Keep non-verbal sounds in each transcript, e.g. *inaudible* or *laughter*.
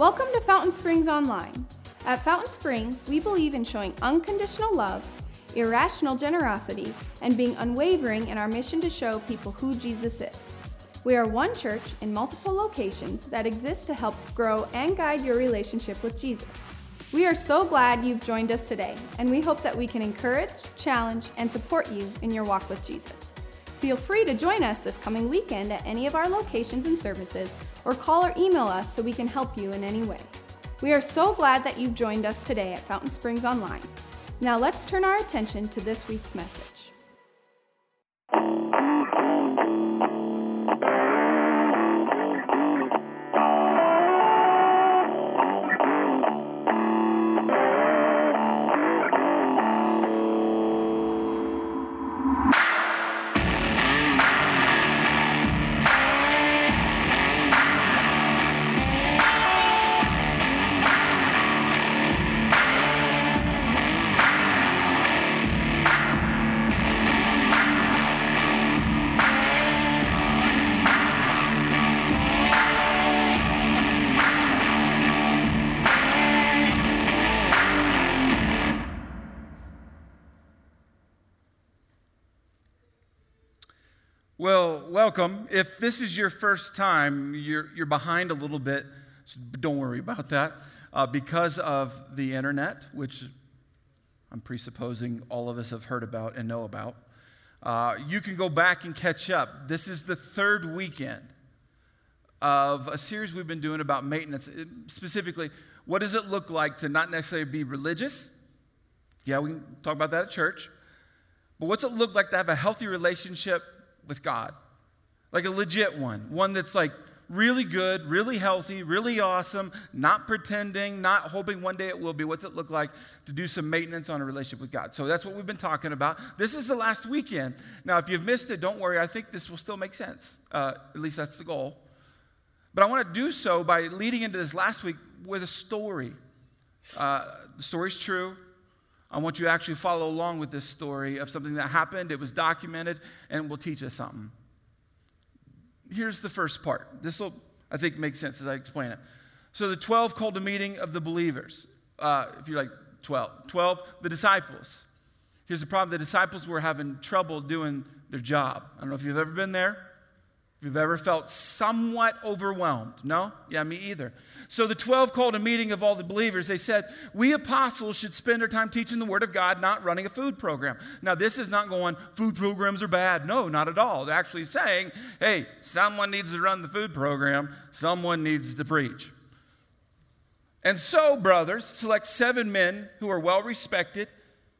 Welcome to Fountain Springs Online. At Fountain Springs, we believe in showing unconditional love, irrational generosity, and being unwavering in our mission to show people who Jesus is. We are one church in multiple locations that exist to help grow and guide your relationship with Jesus. We are so glad you've joined us today, and we hope that we can encourage, challenge, and support you in your walk with Jesus. Feel free to join us this coming weekend at any of our locations and services, or call or email us so we can help you in any way. We are so glad that you've joined us today at Fountain Springs Online. Now let's turn our attention to this week's message. Well, welcome. If this is your first time, you're, you're behind a little bit. So don't worry about that. Uh, because of the internet, which I'm presupposing all of us have heard about and know about, uh, you can go back and catch up. This is the third weekend of a series we've been doing about maintenance. Specifically, what does it look like to not necessarily be religious? Yeah, we can talk about that at church. But what's it look like to have a healthy relationship with God. Like a legit one, one that's like really good, really healthy, really awesome, not pretending, not hoping one day it will be. What's it look like to do some maintenance on a relationship with God? So that's what we've been talking about. This is the last weekend. Now, if you've missed it, don't worry. I think this will still make sense. Uh, at least that's the goal. But I want to do so by leading into this last week with a story. Uh, the story's true. I want you to actually follow along with this story of something that happened, it was documented, and will teach us something. Here's the first part. This will, I think, make sense as I explain it. So the 12 called a meeting of the believers. Uh, if you're like 12, 12, the disciples. Here's the problem the disciples were having trouble doing their job. I don't know if you've ever been there. If you've ever felt somewhat overwhelmed. No? Yeah, me either. So the 12 called a meeting of all the believers. They said, We apostles should spend our time teaching the Word of God, not running a food program. Now, this is not going, food programs are bad. No, not at all. They're actually saying, Hey, someone needs to run the food program, someone needs to preach. And so, brothers, select seven men who are well respected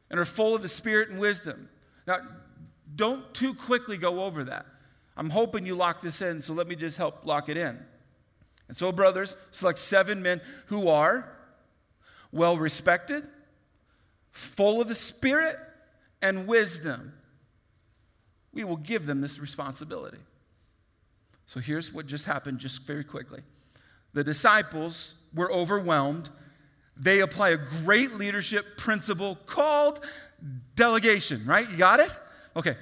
and are full of the Spirit and wisdom. Now, don't too quickly go over that. I'm hoping you lock this in, so let me just help lock it in. And so, brothers, select seven men who are well respected, full of the Spirit and wisdom. We will give them this responsibility. So, here's what just happened, just very quickly. The disciples were overwhelmed. They apply a great leadership principle called delegation, right? You got it? Okay,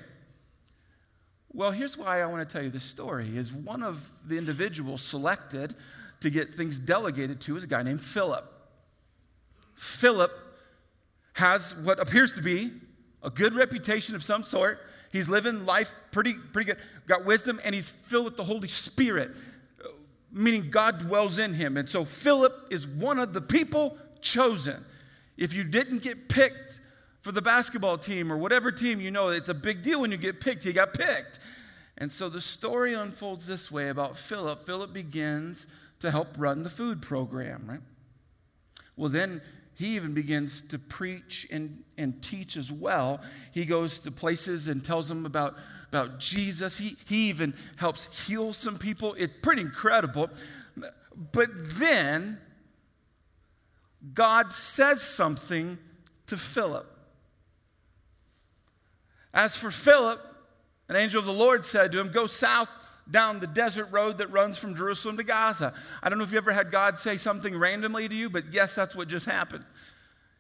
well, here's why I want to tell you this story is one of the individuals selected to get things delegated to is a guy named Philip. Philip has what appears to be a good reputation of some sort. He's living life pretty, pretty good, got wisdom, and he's filled with the Holy Spirit, meaning God dwells in him. And so Philip is one of the people chosen. If you didn't get picked for the basketball team or whatever team you know, it's a big deal when you get picked. He got picked. And so the story unfolds this way about Philip. Philip begins to help run the food program, right? Well, then he even begins to preach and, and teach as well. He goes to places and tells them about, about Jesus. He, he even helps heal some people. It's pretty incredible. But then God says something to Philip. As for Philip, an angel of the Lord said to him, Go south down the desert road that runs from Jerusalem to Gaza. I don't know if you ever had God say something randomly to you, but yes, that's what just happened.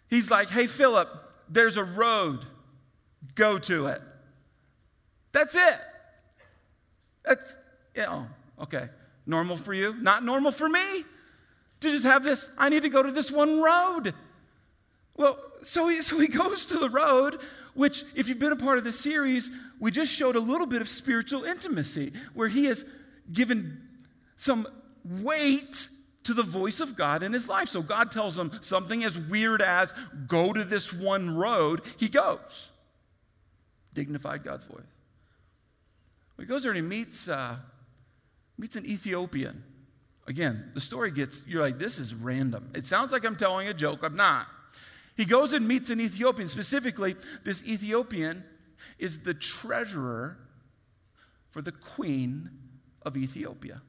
He's like, Hey, Philip, there's a road. Go to it. That's it. That's, you oh, know, okay. Normal for you? Not normal for me? to just have this? I need to go to this one road. Well, so he, so he *laughs* goes to the road, which, if you've been a part of the series, we just showed a little bit of spiritual intimacy, where he has given some weight to the voice of God in his life. So God tells him something as weird as go to this one road, he goes. Dignified God's voice. He goes there and he meets, uh, meets an Ethiopian. Again, the story gets, you're like, this is random. It sounds like I'm telling a joke. I'm not. He goes and meets an Ethiopian. Specifically, this Ethiopian is the treasurer for the queen of Ethiopia.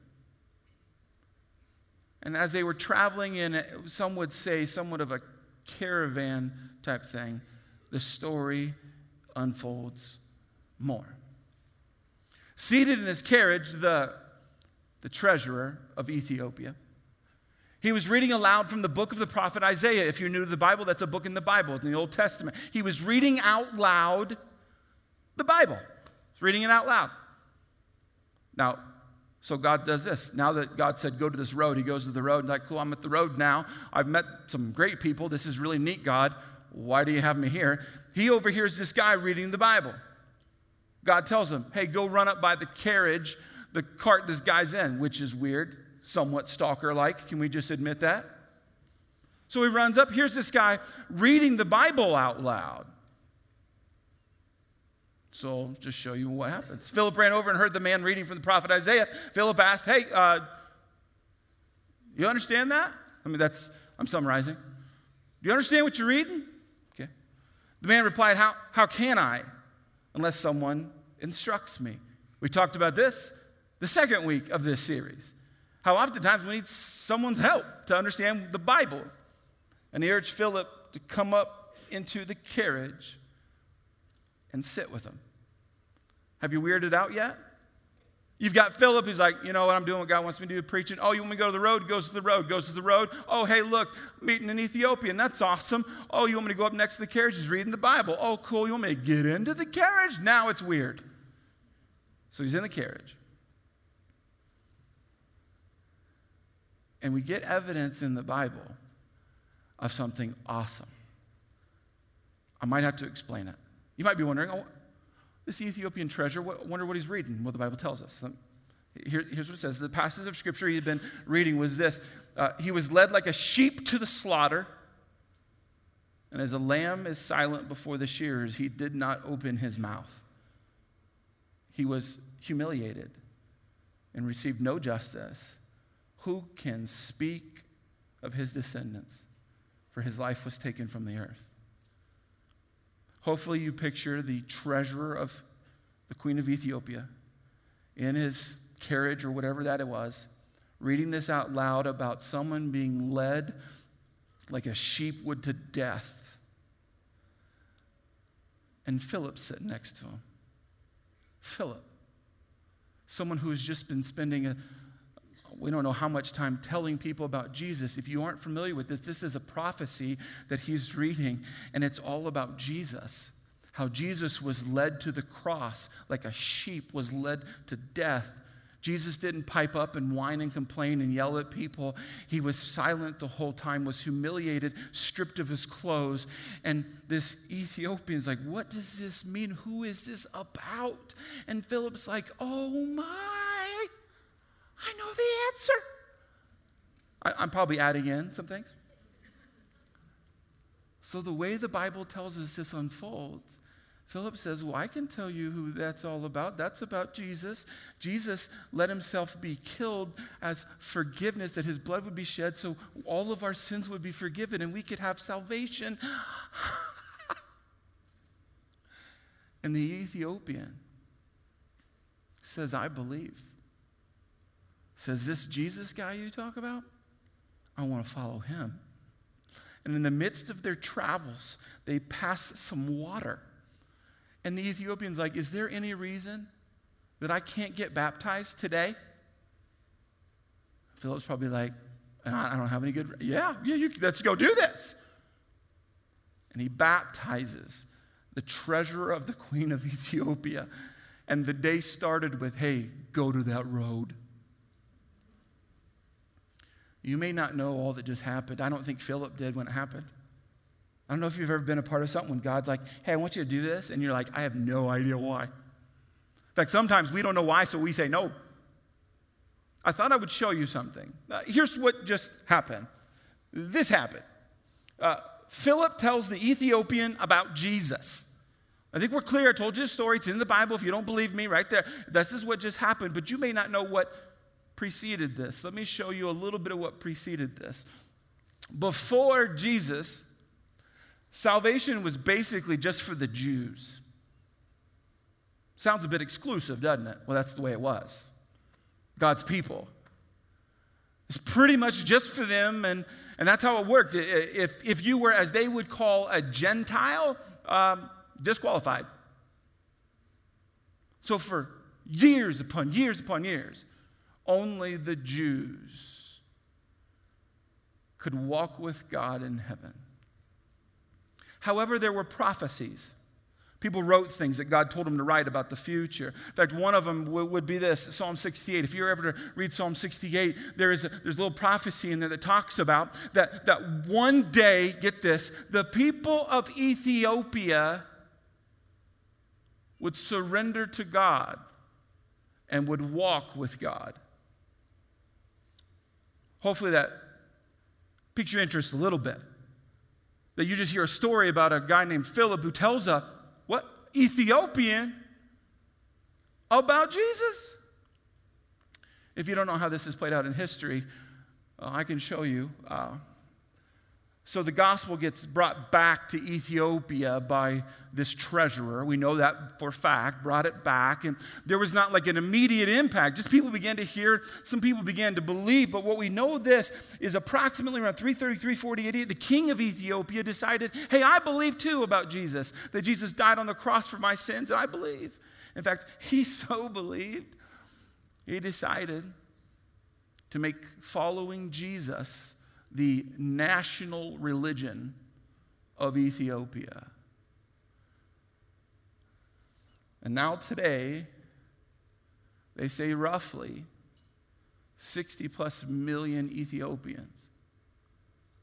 And as they were traveling in, some would say, somewhat of a caravan type thing, the story unfolds more. Seated in his carriage, the, the treasurer of Ethiopia he was reading aloud from the book of the prophet Isaiah. If you're new to the Bible, that's a book in the Bible, in the Old Testament. He was reading out loud the Bible. He's reading it out loud. Now, so God does this. Now that God said, go to this road, he goes to the road and like, cool, I'm at the road now. I've met some great people. This is really neat, God. Why do you have me here? He overhears this guy reading the Bible. God tells him, hey, go run up by the carriage, the cart this guy's in, which is weird somewhat stalker like. Can we just admit that? So he runs up. Here's this guy reading the Bible out loud. So I'll just show you what happens. Philip ran over and heard the man reading from the prophet Isaiah. Philip asked, Hey, uh, you understand that? I mean, that's, I'm summarizing. Do you understand what you're reading? Okay. The man replied, How, how can I unless someone instructs me? We talked about this the second week of this series. How oftentimes we need someone's help to understand the Bible. And he urged Philip to come up into the carriage and sit with him. Have you weirded out yet? You've got Philip who's like, you know what, I'm doing what God wants me to do, preaching. Oh, you want me to go to the road? Goes to the road, goes to the road. Oh, hey, look, meeting an Ethiopian. That's awesome. Oh, you want me to go up next to the carriage? He's reading the Bible. Oh, cool. You want me to get into the carriage? Now it's weird. So he's in the carriage. And we get evidence in the Bible of something awesome. I might have to explain it. You might be wondering, oh, this Ethiopian treasure, what, wonder what he's reading, what the Bible tells us. Here, here's what it says The passage of scripture he had been reading was this uh, He was led like a sheep to the slaughter, and as a lamb is silent before the shearers, he did not open his mouth. He was humiliated and received no justice who can speak of his descendants? For his life was taken from the earth. Hopefully, you picture the treasurer of the Queen of Ethiopia in his carriage or whatever that it was, reading this out loud about someone being led like a sheep would to death. And Philip sitting next to him. Philip, someone who has just been spending a we don't know how much time telling people about Jesus. If you aren't familiar with this, this is a prophecy that he's reading, and it's all about Jesus. How Jesus was led to the cross like a sheep was led to death. Jesus didn't pipe up and whine and complain and yell at people. He was silent the whole time, was humiliated, stripped of his clothes. And this Ethiopian's like, What does this mean? Who is this about? And Philip's like, Oh my. I know the answer. I, am probably adding in some things. So, the way the Bible tells us this unfolds, Philip says, Well, I can tell you who that's all about. That's about Jesus. Jesus let himself be killed as forgiveness, that his blood would be shed so all of our sins would be forgiven and we could have salvation. *laughs* and the Ethiopian says, I believe says, This Jesus guy you talk about, I want to follow him. And in the midst of their travels, they pass some water. And the Ethiopian's like, Is there any reason that I can't get baptized today? Philip's probably like, I don't have any good. Yeah, yeah, you, let's go do this. And he baptizes the treasurer of the queen of Ethiopia. And the day started with, hey, go to that road. You may not know all that just happened. I don't think Philip did when it happened. I don't know if you've ever been a part of something when God's like, hey, I want you to do this. And you're like, I have no idea why. In fact, sometimes we don't know why, so we say, no. I thought I would show you something. Uh, here's what just happened this happened. Uh, Philip tells the Ethiopian about Jesus. I think we're clear. I told you the story. It's in the Bible. If you don't believe me, right there. This is what just happened, but you may not know what preceded this. Let me show you a little bit of what preceded this. Before Jesus, salvation was basically just for the Jews. Sounds a bit exclusive, doesn't it? Well, that's the way it was. God's people. It's pretty much just for them, and, and that's how it worked. If, if you were, as they would call, a Gentile, um, disqualified. So for years upon years upon years, only the Jews could walk with God in heaven. However, there were prophecies People wrote things that God told them to write about the future. In fact, one of them would be this Psalm 68. If you're ever to read Psalm 68, there is a, there's a little prophecy in there that talks about that, that one day, get this, the people of Ethiopia would surrender to God and would walk with God. Hopefully, that piques your interest a little bit. That you just hear a story about a guy named Philip who tells a what? Ethiopian about Jesus. If you don't know how this is played out in history, uh, I can show you. Uh, so the gospel gets brought back to Ethiopia by this treasurer. We know that for fact, brought it back. And there was not like an immediate impact. Just people began to hear, some people began to believe. But what we know this is approximately around 333, 40 the king of Ethiopia decided, hey, I believe too about Jesus, that Jesus died on the cross for my sins, and I believe. In fact, *laughs* he so believed, he decided to make following Jesus the national religion of Ethiopia. And now, today, they say roughly 60 plus million Ethiopians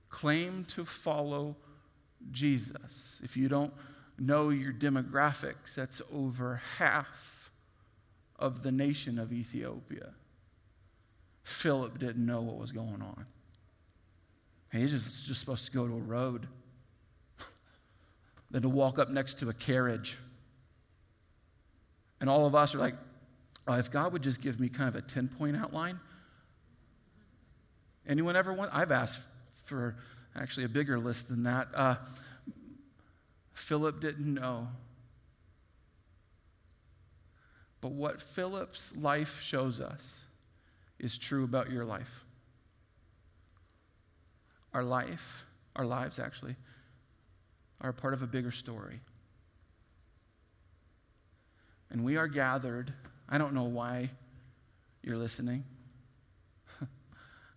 claim to follow Jesus. If you don't know your demographics, that's over half of the nation of Ethiopia. Philip didn't know what was going on. He's just, just supposed to go to a road, *laughs* then to walk up next to a carriage. And all of us are like, oh, if God would just give me kind of a 10 point outline. Anyone ever want? I've asked for actually a bigger list than that. Uh, Philip didn't know. But what Philip's life shows us is true about your life our life, our lives actually, are part of a bigger story. And we are gathered. I don't know why you're listening. *laughs* I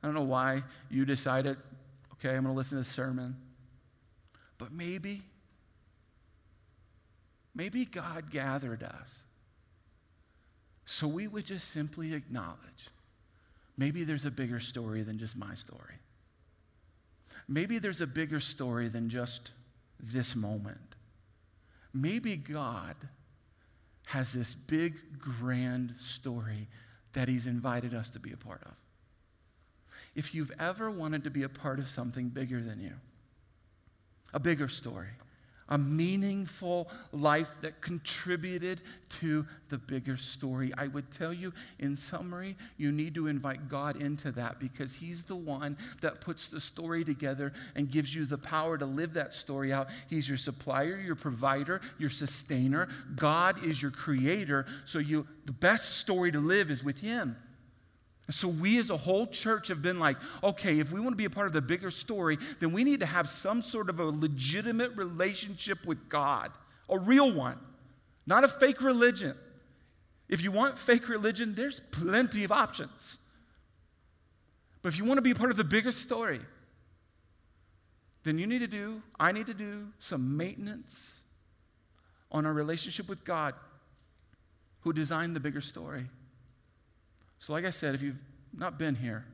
don't know why you decided, okay, I'm going to listen to this sermon. But maybe, maybe God gathered us so we would just simply acknowledge maybe there's a bigger story than just my story maybe there's a bigger story than just this moment. Maybe God has this big, grand story that He's invited us to be a part of. If you've ever wanted to be a part of something bigger than you, a bigger story, a meaningful life that contributed to the bigger story. I would tell you, in summary, you need to invite God into that because He's the one that puts the story together and gives you the power to live that story out. He's your supplier, your provider, your sustainer. God is your creator. So you, the best story to live is with Him. So, we as a whole church have been like, okay, if we want to be a part of the bigger story, then we need to have some sort of a legitimate relationship with God, a real one, not a fake religion. If you want fake religion, there's plenty of options. But if you want to be a part of the bigger story, then you need to do, I need to do some maintenance on our relationship with God who designed the bigger story. So, like I said, if you've not been here,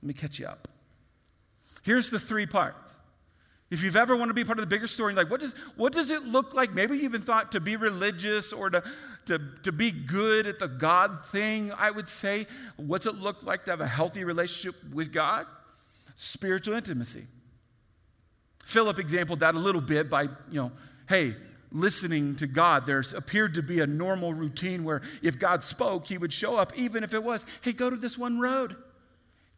let me catch you up. Here's the three parts. If you've ever wanted to be part of the bigger story, like what does, what does it look like? Maybe you even thought to be religious or to, to, to be good at the God thing, I would say. What's it look like to have a healthy relationship with God? Spiritual intimacy. Philip exampled that a little bit by, you know, hey, listening to God. There's appeared to be a normal routine where if God spoke, he would show up, even if it was, hey, go to this one road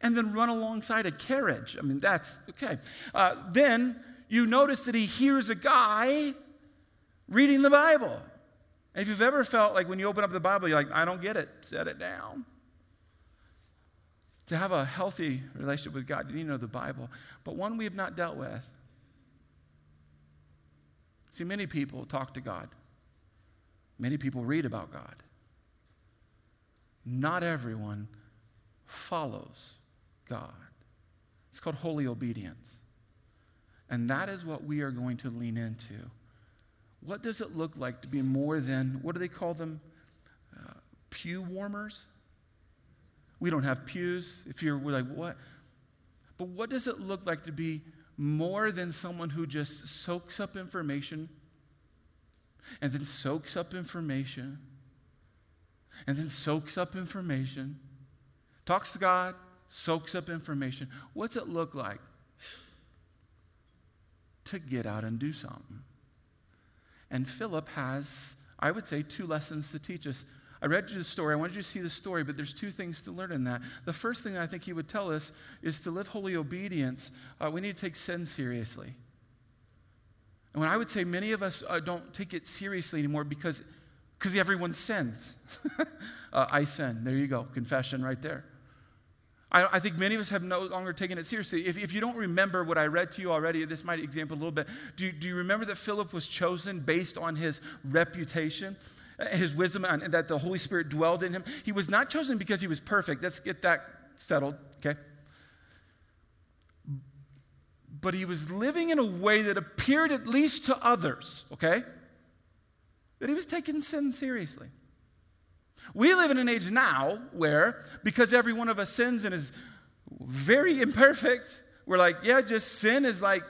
and then run alongside a carriage. I mean, that's okay. Uh, then you notice that he hears a guy reading the Bible. And if you've ever felt like when you open up the Bible, you're like, I don't get it, set it down. To have a healthy relationship with God, you need to know the Bible, but one we have not dealt with. See, many people talk to God, many people read about God. Not everyone follows God. It's called holy obedience. And that is what we are going to lean into. What does it look like to be more than, what do they call them? Uh, pew warmers? We don't have pews. If you're like, what? But what does it look like to be more than someone who just soaks up information and then soaks up information and then soaks up information, talks to God, soaks up information. What's it look like to get out and do something? And Philip has, I would say, two lessons to teach us. I read you the story. I wanted you to see the story, but there's two things to learn in that. The first thing I think he would tell us is to live holy obedience, uh, we need to take sin seriously. And when I would say many of us uh, don't take it seriously anymore because because everyone sins. *laughs* uh, I sin. There you go. Confession right there. I, I, think many of us have no longer taken it seriously. If, if you don't remember what I read to you already, this might example a little bit. Do, do you remember that Philip was chosen based on his reputation? His wisdom and that the Holy Spirit dwelled in him. He was not chosen because he was perfect. Let's get that settled, okay? But he was living in a way that appeared, at least to others, okay, that he was taking sin seriously. We live in an age now where, because every one of us sins and is very imperfect, we're like, yeah, just sin is like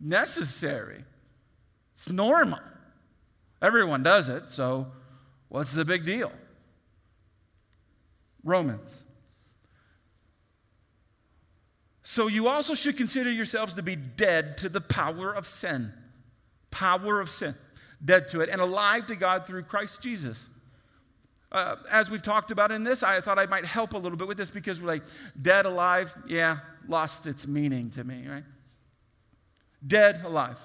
necessary. It's normal. Everyone does it, so what's the big deal? Romans. So you also should consider yourselves to be dead to the power of sin. Power of sin. Dead to it and alive to God through Christ Jesus. Uh, as we've talked about in this, I thought I might help a little bit with this because we're like, dead, alive, yeah, lost its meaning to me, right? Dead, alive.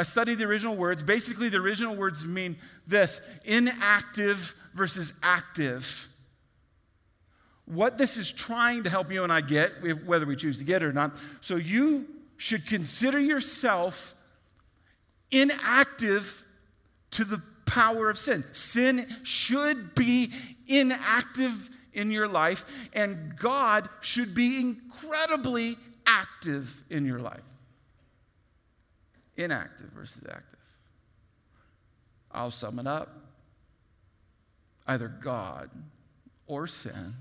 I studied the original words. Basically, the original words mean this inactive versus active. What this is trying to help you and I get, whether we choose to get it or not, so you should consider yourself inactive to the power of sin. Sin should be inactive in your life, and God should be incredibly active in your life. Inactive versus active. I'll sum it up. Either God or sin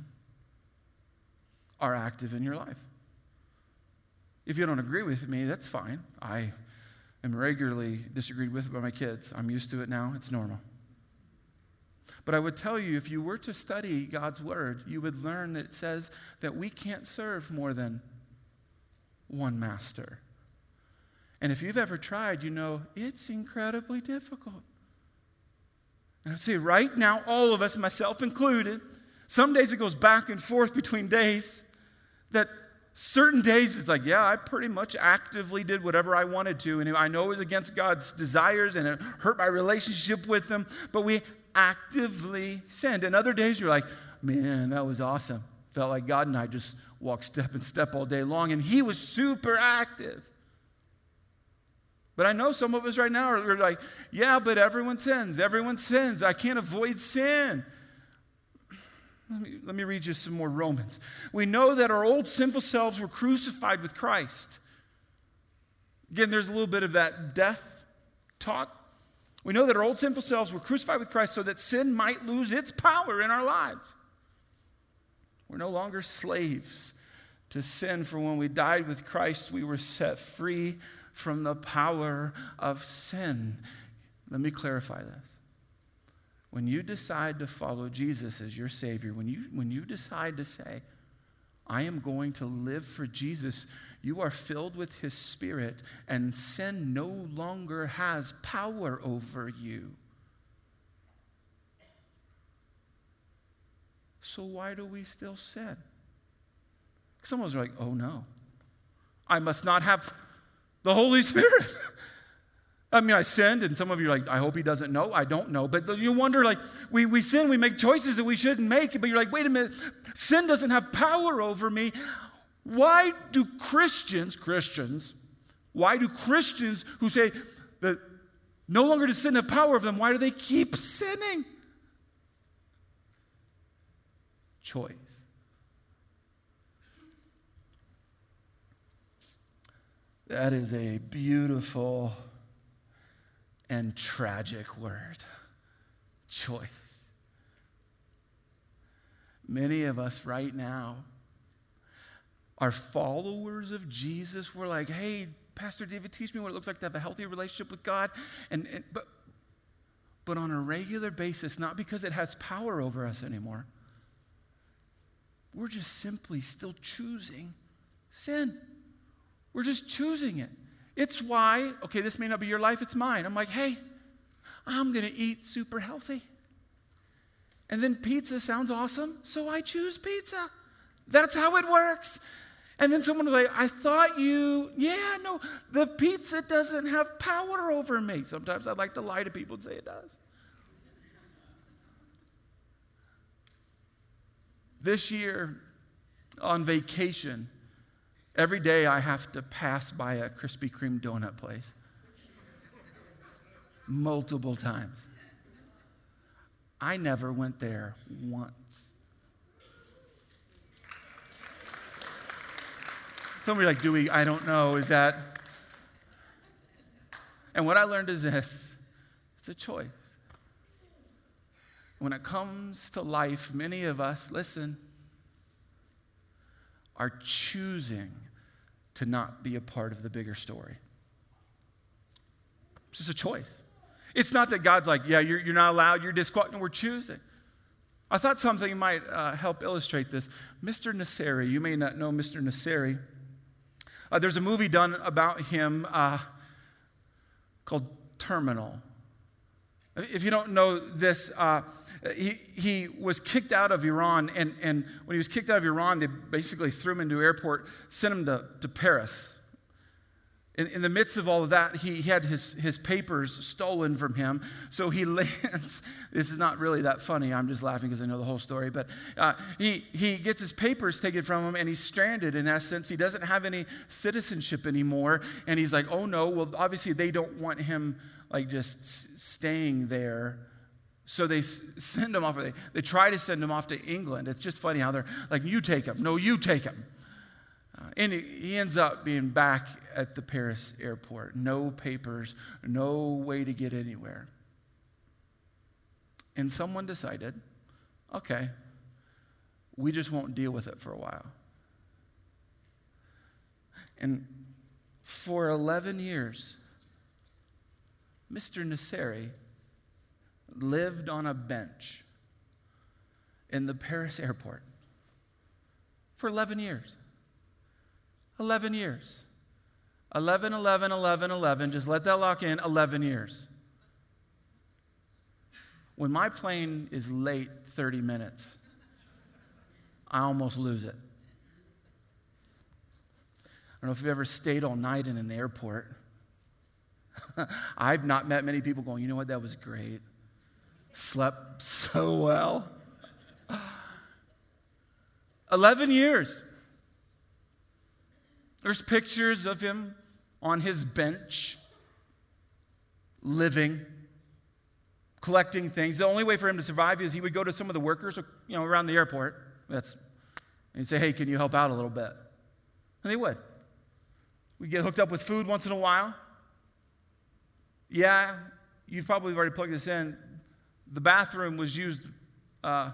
are active in your life. If you don't agree with me, that's fine. I am regularly disagreed with by my kids. I'm used to it now, it's normal. But I would tell you, if you were to study God's word, you would learn that it says that we can't serve more than one master. And if you've ever tried, you know it's incredibly difficult. And I'd say right now, all of us, myself included, some days it goes back and forth between days that certain days it's like, yeah, I pretty much actively did whatever I wanted to. And I know it was against God's desires and it hurt my relationship with Him, but we actively sinned. And other days you're like, man, that was awesome. Felt like God and I just walked step and step all day long, and He was super active. But I know some of us right now are like, yeah, but everyone sins. Everyone sins. I can't avoid sin. Let me, let me read you some more Romans. We know that our old sinful selves were crucified with Christ. Again, there's a little bit of that death talk. We know that our old sinful selves were crucified with Christ so that sin might lose its power in our lives. We're no longer slaves to sin, for when we died with Christ, we were set free from the power of sin. Let me clarify this. When you decide to follow Jesus as your Savior, when you, when you decide to say, I am going to live for Jesus, you are filled with His Spirit, and sin no longer has power over you. So, why do we still sin? Some of us are like, oh no, I must not have the Holy Spirit. *laughs* I mean, I sinned, and some of you are like, I hope he doesn't know. I don't know. But you wonder, like, we, we sin, we make choices that we shouldn't make, but you're like, wait a minute, sin doesn't have power over me. Why do Christians, Christians, why do Christians who say that no longer does sin have power over them, why do they keep sinning? Choice. That is a beautiful and tragic word choice. Many of us right now are followers of Jesus. We're like, hey, Pastor David, teach me what it looks like to have a healthy relationship with God. And, and but, but on a regular basis, not because it has power over us anymore. We're just simply still choosing sin. We're just choosing it. It's why, okay, this may not be your life, it's mine. I'm like, hey, I'm going to eat super healthy. And then pizza sounds awesome, so I choose pizza. That's how it works. And then someone was like, I thought you, yeah, no, the pizza doesn't have power over me. Sometimes I'd like to lie to people and say it does. This year on vacation, Every day I have to pass by a Krispy Kreme donut place multiple times. I never went there once. Somebody like, Dewey, I don't know. Is that. And what I learned is this it's a choice. When it comes to life, many of us, listen, are choosing to not be a part of the bigger story. It's just a choice. It's not that God's like, yeah, you're, you're not allowed, you're disqualified. we're choosing. I thought something might uh, help illustrate this. Mr. Nasseri, you may not know Mr. Nasseri. Uh, there's a movie done about him uh, called Terminal. If you don't know this, uh, he, he was kicked out of Iran, and, and when he was kicked out of Iran, they basically threw him into an airport, sent him to, to Paris. In, in the midst of all of that, he, he had his, his papers stolen from him. So he *laughs* lands. This is not really that funny. I'm just laughing because I know the whole story. But uh, he, he gets his papers taken from him and he's stranded in essence. He doesn't have any citizenship anymore. And he's like, oh no, well, obviously they don't want him like just staying there so they send him off, they, they try to send him off to England. It's just funny how they're like, you take him. No, you take him. Uh, and he ends up being back at the Paris airport. No papers, no way to get anywhere. And someone decided, okay, we just won't deal with it for a while. And for 11 years, Mr. Nasseri lived on a bench in the Paris airport for 11 years. 11 years. 11, 11, 11, 11. Just let that lock in 11 years. When my plane is late 30 minutes, I almost lose it. I don't know if you've ever stayed all night in an airport. *laughs* I've not met many people going, you know what, that was great slept so well. 11 years. There's pictures of him on his bench, living, collecting things. The only way for him to survive is he would go to some of the workers, you know, around the airport. That's, and say, "Hey, can you help out a little bit?" And they would. We'd get hooked up with food once in a while. Yeah, you've probably already plugged this in the bathroom was used uh,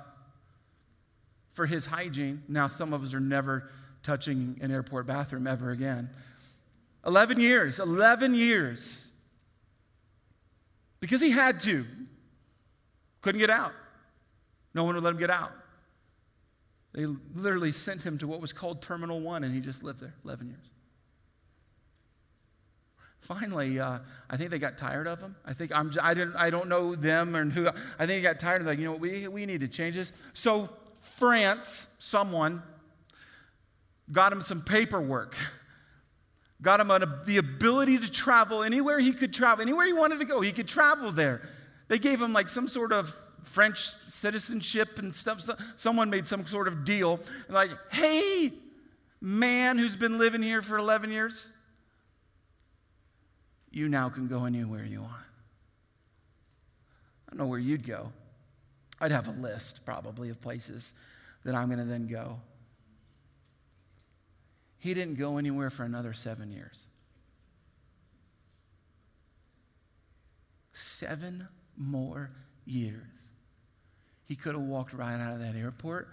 for his hygiene. Now, some of us are never touching an airport bathroom ever again. 11 years, 11 years. Because he had to. Couldn't get out. No one would let him get out. They literally sent him to what was called Terminal 1, and he just lived there 11 years. Finally, uh, I think they got tired of him. I think I'm, I, didn't, I don't know them and who. I think they got tired of like, you know, we, we need to change this. So France, someone, got him some paperwork, got him the ability to travel anywhere he could travel, anywhere he wanted to go, he could travel there. They gave him like some sort of French citizenship and stuff. Someone made some sort of deal. Like, hey, man who's been living here for 11 years, you now can go anywhere you want. I don't know where you'd go. I'd have a list probably of places that I'm going to then go. He didn't go anywhere for another seven years. Seven more years. He could have walked right out of that airport,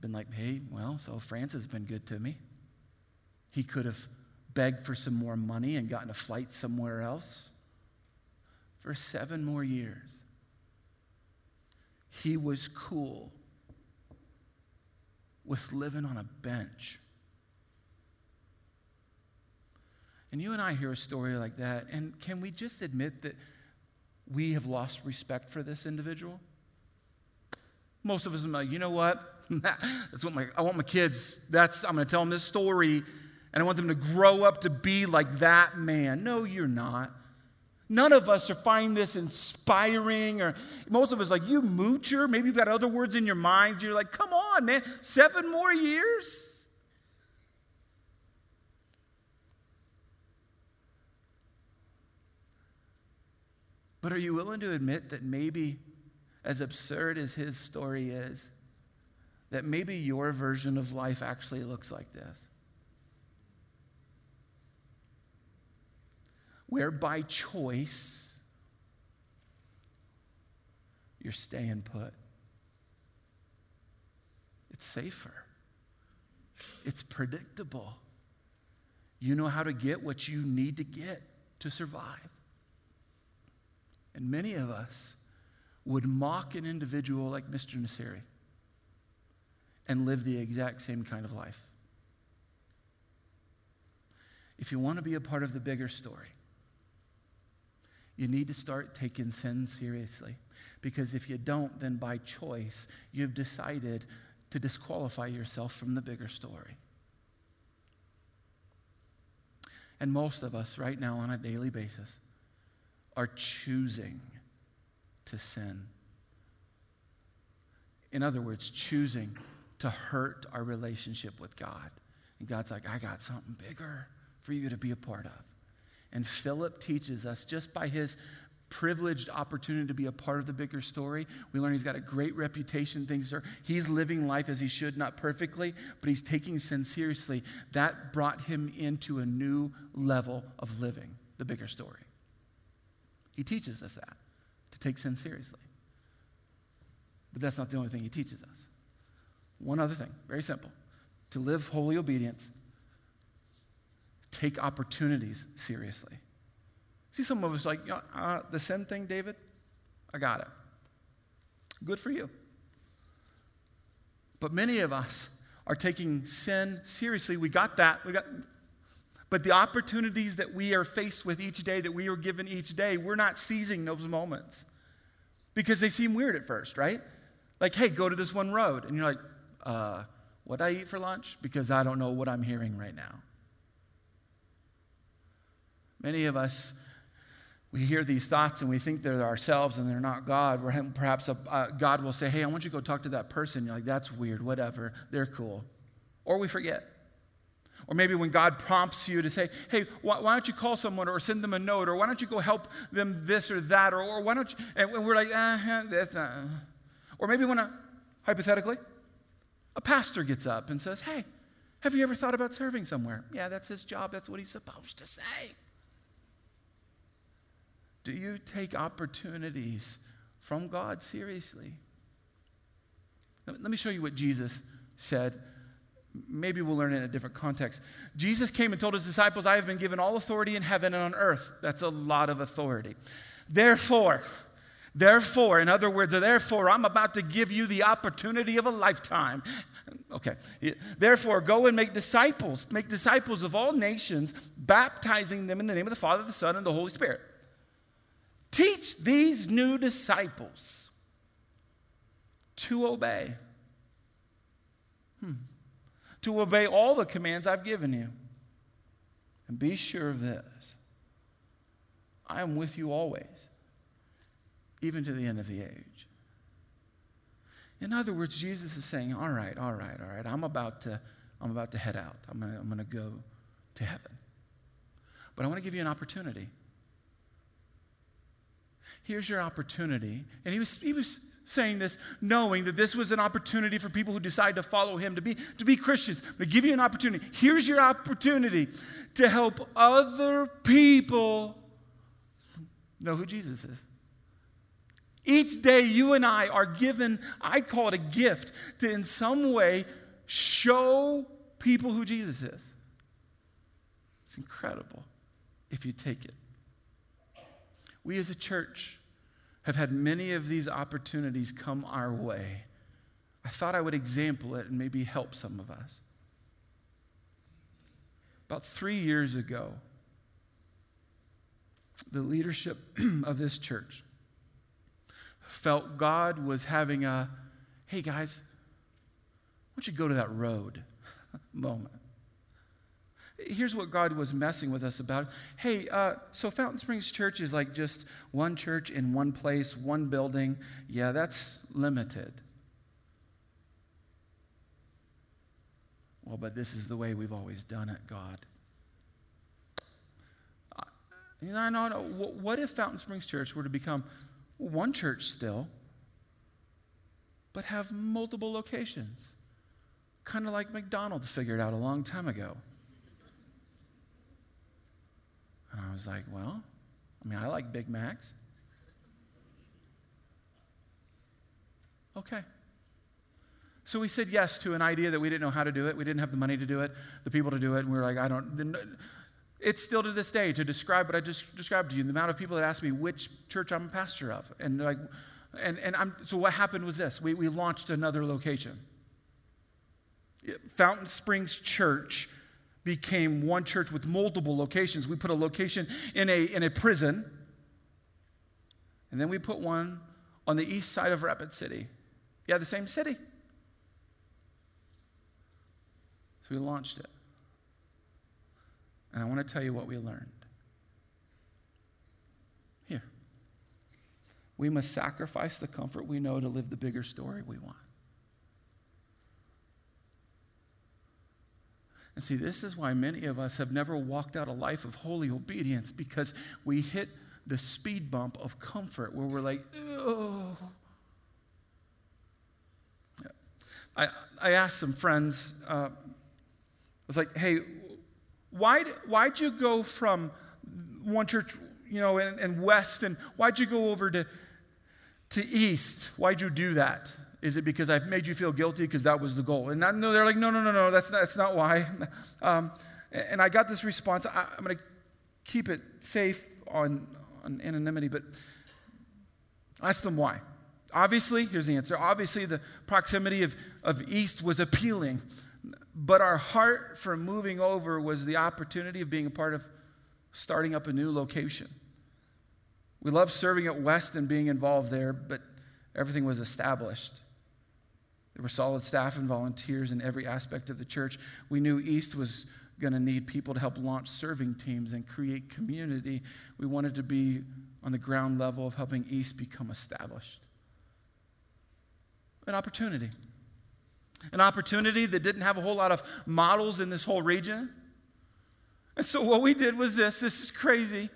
been like, hey, well, so France has been good to me. He could have begged for some more money and gotten a flight somewhere else. For seven more years, he was cool with living on a bench. And you and I hear a story like that, and can we just admit that we have lost respect for this individual? Most of us are like, you know what? *laughs* That's what my I want my kids. That's I'm going to tell them this story and I want them to grow up to be like that man. No, you're not. None of us are finding this inspiring, or most of us, like, you moocher. Maybe you've got other words in your mind. You're like, come on, man, seven more years? But are you willing to admit that maybe, as absurd as his story is, that maybe your version of life actually looks like this? Where by choice you're staying put. It's safer, it's predictable. You know how to get what you need to get to survive. And many of us would mock an individual like Mr. Nasseri and live the exact same kind of life. If you want to be a part of the bigger story, you need to start taking sin seriously. Because if you don't, then by choice, you've decided to disqualify yourself from the bigger story. And most of us, right now, on a daily basis, are choosing to sin. In other words, choosing to hurt our relationship with God. And God's like, I got something bigger for you to be a part of. And Philip teaches us just by his privileged opportunity to be a part of the bigger story. We learn he's got a great reputation. Things are, he's living life as he should, not perfectly, but he's taking sin seriously. That brought him into a new level of living, the bigger story. He teaches us that, to take sin seriously. But that's not the only thing he teaches us. One other thing, very simple to live holy obedience take opportunities seriously. See, some of us like, uh, the sin thing, David, I got it. Good for you. But many of us are taking sin seriously. We got that. We got but the opportunities that we are faced with each day, that we are given each day, we're not seizing those moments because they seem weird at first, right? Like, hey, go to this one road. And you're like, uh, what I eat for lunch? Because I don't know what I'm hearing right now. Many of us, we hear these thoughts and we think they're ourselves and they're not God. Perhaps a, uh, God will say, Hey, I want you to go talk to that person. You're like, That's weird, whatever. They're cool. Or we forget. Or maybe when God prompts you to say, Hey, why, why, don't you call someone or send them a note? Or why don't you go help them this or that? Or, or why don't you? And we're like, uh, That's not. Or maybe when, a, hypothetically, a pastor gets up and says, Hey, have you ever thought about serving somewhere? Yeah, that's his job. That's what he's supposed to say. Do you take opportunities from God seriously? Let me show you what Jesus said maybe we'll learn it in a different context. Jesus came and told his disciples, I have been given all authority in heaven and on earth. That's a lot of authority. Therefore, therefore, in other words, therefore, I'm about to give you the opportunity of a lifetime. Okay. Therefore, go and make disciples, make disciples of all nations, baptizing them in the name of the Father, the Son, and the Holy Spirit. Teach these new disciples to obey. Hmm to obey all the commands I've given you. And be sure of this I am with you always, even to the end of the age. In other words, Jesus is saying, All right, all right, all right, I'm about to, I'm about to head out. I'm going to I'm going to go to heaven. But I want to give you an opportunity. Here's your opportunity. And he was, he was saying this knowing that this was an opportunity for people who decide to follow him, to be, to be Christians. to give you an opportunity. Here's your opportunity to help other people know who Jesus is. Each day, you and I are given, I'd call it a gift, to in some way show people who Jesus is. It's incredible if you take it. We as a church have had many of these opportunities come our way. I thought I would example it and maybe help some of us. About three years ago, the leadership *clears throat* of this church felt God was having a, hey guys, why don't you go to that road *laughs* moment? Here's what God was messing with us about. Hey, uh, so Fountain Springs Church is like just one church in one place, one building. Yeah, that's limited. Well, but this is the way we've always done it, God. Uh, you know, no, no. What if Fountain Springs Church were to become one church still, but have multiple locations? Kind of like McDonald's figured out a long time ago. And I was like, well, I mean, I like Big Macs. Okay. So we said yes to an idea that we didn't know how to do it. We didn't have the money to do it, the people to do it. And we were like, I don't. It's still to this day to describe what I just described to you the amount of people that ask me which church I'm a pastor of. And like, and, and I'm, so what happened was this we, we launched another location. Fountain Springs Church became one church with multiple locations. We put a location in a, in a prison, and then we put one on the east side of Rapid City. Yeah, the same city. So we launched it. And I want to tell you what we learned. Here. We must sacrifice the comfort we know to live the bigger story we want. And see, this is why many of us have never walked out a life of holy obedience because we hit the speed bump of comfort where we're like, oh. I, I asked some friends, uh, I was like, hey, why, why'd you go from one church, you know, and, and west, and why'd you go over to, to east? Why'd you do that? Is it because I've made you feel guilty because that was the goal? And not, no, they're like, no, no, no, no, that's not, that's not why. *laughs* Um, and I got this response. I, am going to keep it safe on, on anonymity, but ask them why. Obviously, here's the answer. Obviously, the proximity of, of East was appealing, but our heart for moving over was the opportunity of being a part of starting up a new location. We love serving at West and being involved there, but everything was established. There were solid staff and volunteers in every aspect of the church. We knew East was going to need people to help launch serving teams and create community. We wanted to be on the ground level of helping East become established. An opportunity. An opportunity that didn't have a whole lot of models in this whole region. And so what we did was this this is crazy.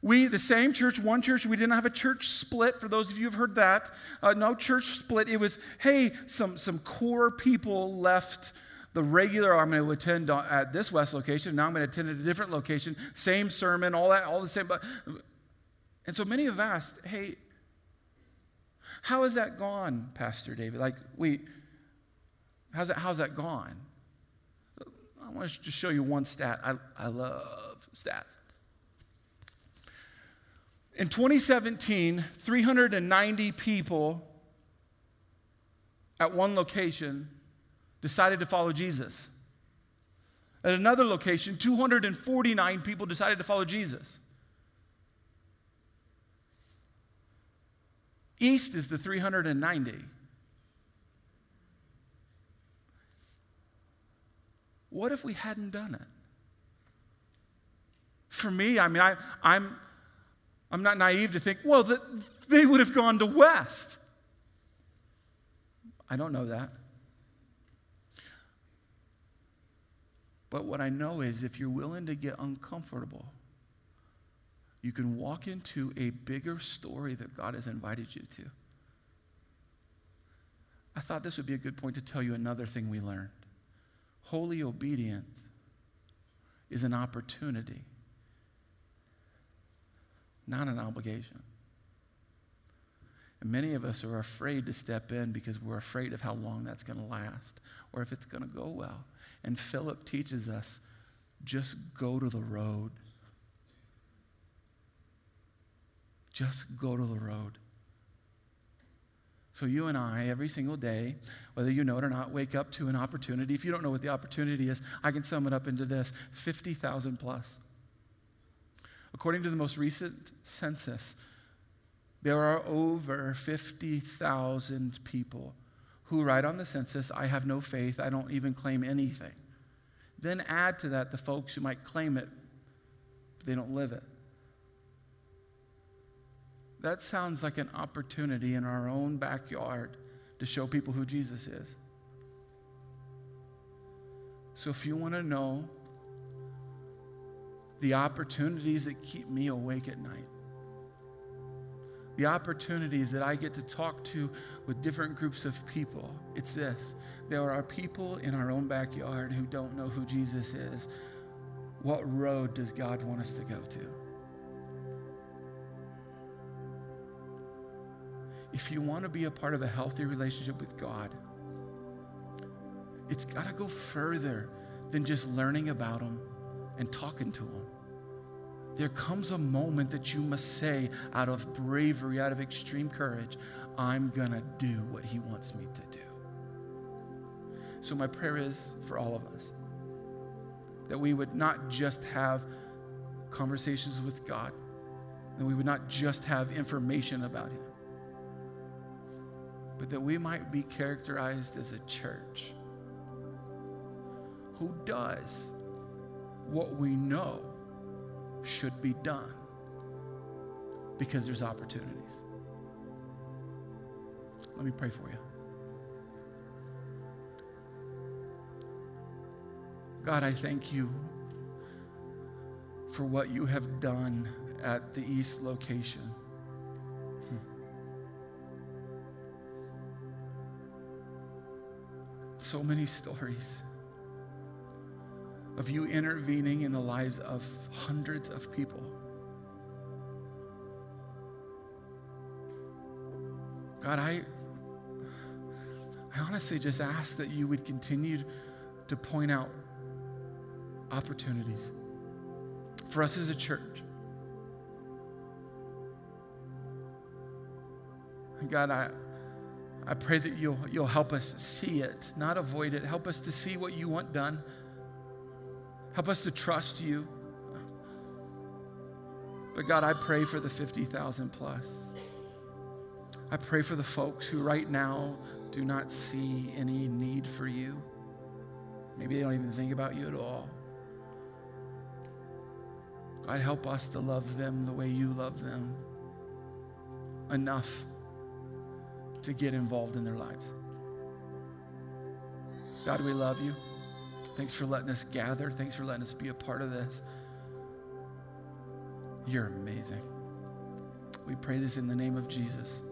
We, the same church, one church, we didn't have a church split, for those of you who've heard that. Uh, no church split. It was, hey, some, some core people left the regular, I'm going to attend at this West location. Now I'm going to attend at a different location. Same sermon, all that, all the same. But, and so many have asked, hey, how has that gone, Pastor David? Like, we, how's that, how's that gone? I want to just show you one stat. I, I love stats. In 2017, 390 people at one location decided to follow Jesus. At another location, 249 people decided to follow Jesus. East is the 390. What if we hadn't done it? For me, I mean, I, I'm, I'm not naive to think, well, that they would have gone to West. I don't know that. But what I know is if you're willing to get uncomfortable, you can walk into a bigger story that God has invited you to. I thought this would be a good point to tell you another thing we learned. Holy obedience is an opportunity, not an obligation. And many of us are afraid to step in because we're afraid of how long that's going to last or if it's going to go well. And Philip teaches us just go to the road. Just go to the road. So, you and I, every single day, whether you know it or not, wake up to an opportunity. If you don't know what the opportunity is, I can sum it up into this 50,000 plus. According to the most recent census, there are over 50,000 people who write on the census, I have no faith, I don't even claim anything. Then add to that the folks who might claim it, but they don't live it. That sounds like an opportunity in our own backyard to show people who Jesus is. So if you want to know the opportunities that keep me awake at night, the opportunities that I get to talk to with different groups of people, it's this. There are people in our own backyard who don't know who Jesus is. What road does God want us to go to? If you want to be a part of a healthy relationship with God, it's got to go further than just learning about Him and talking to Him there comes a moment that you must say, out of bravery, out of extreme courage, I'm going to do what He wants me to do. So, my prayer is for all of us that we would not just have conversations with God, that we would not just have information about Him, but that we might be characterized as a church who does what we know should be done because there's opportunities. Let me pray for you. God, I thank you for what you have done at the East location. Hmm. So many stories of you intervening in the lives of hundreds of people. God, I, I honestly just ask that you would continue to point out opportunities for us as a church. God, I, I pray that you'll, you'll help us see it, not avoid it. Help us to see what you want done. Help us to trust you. But God, I pray for the 50,000 plus. I pray for the folks who right now do not see any need for you. Maybe they don't even think about you at all. God, help us to love them the way you love them enough to get involved in their lives. God, we love you. Thanks for letting us gather. Thanks for letting us be a part of this. You're amazing. We pray this in the name of Jesus.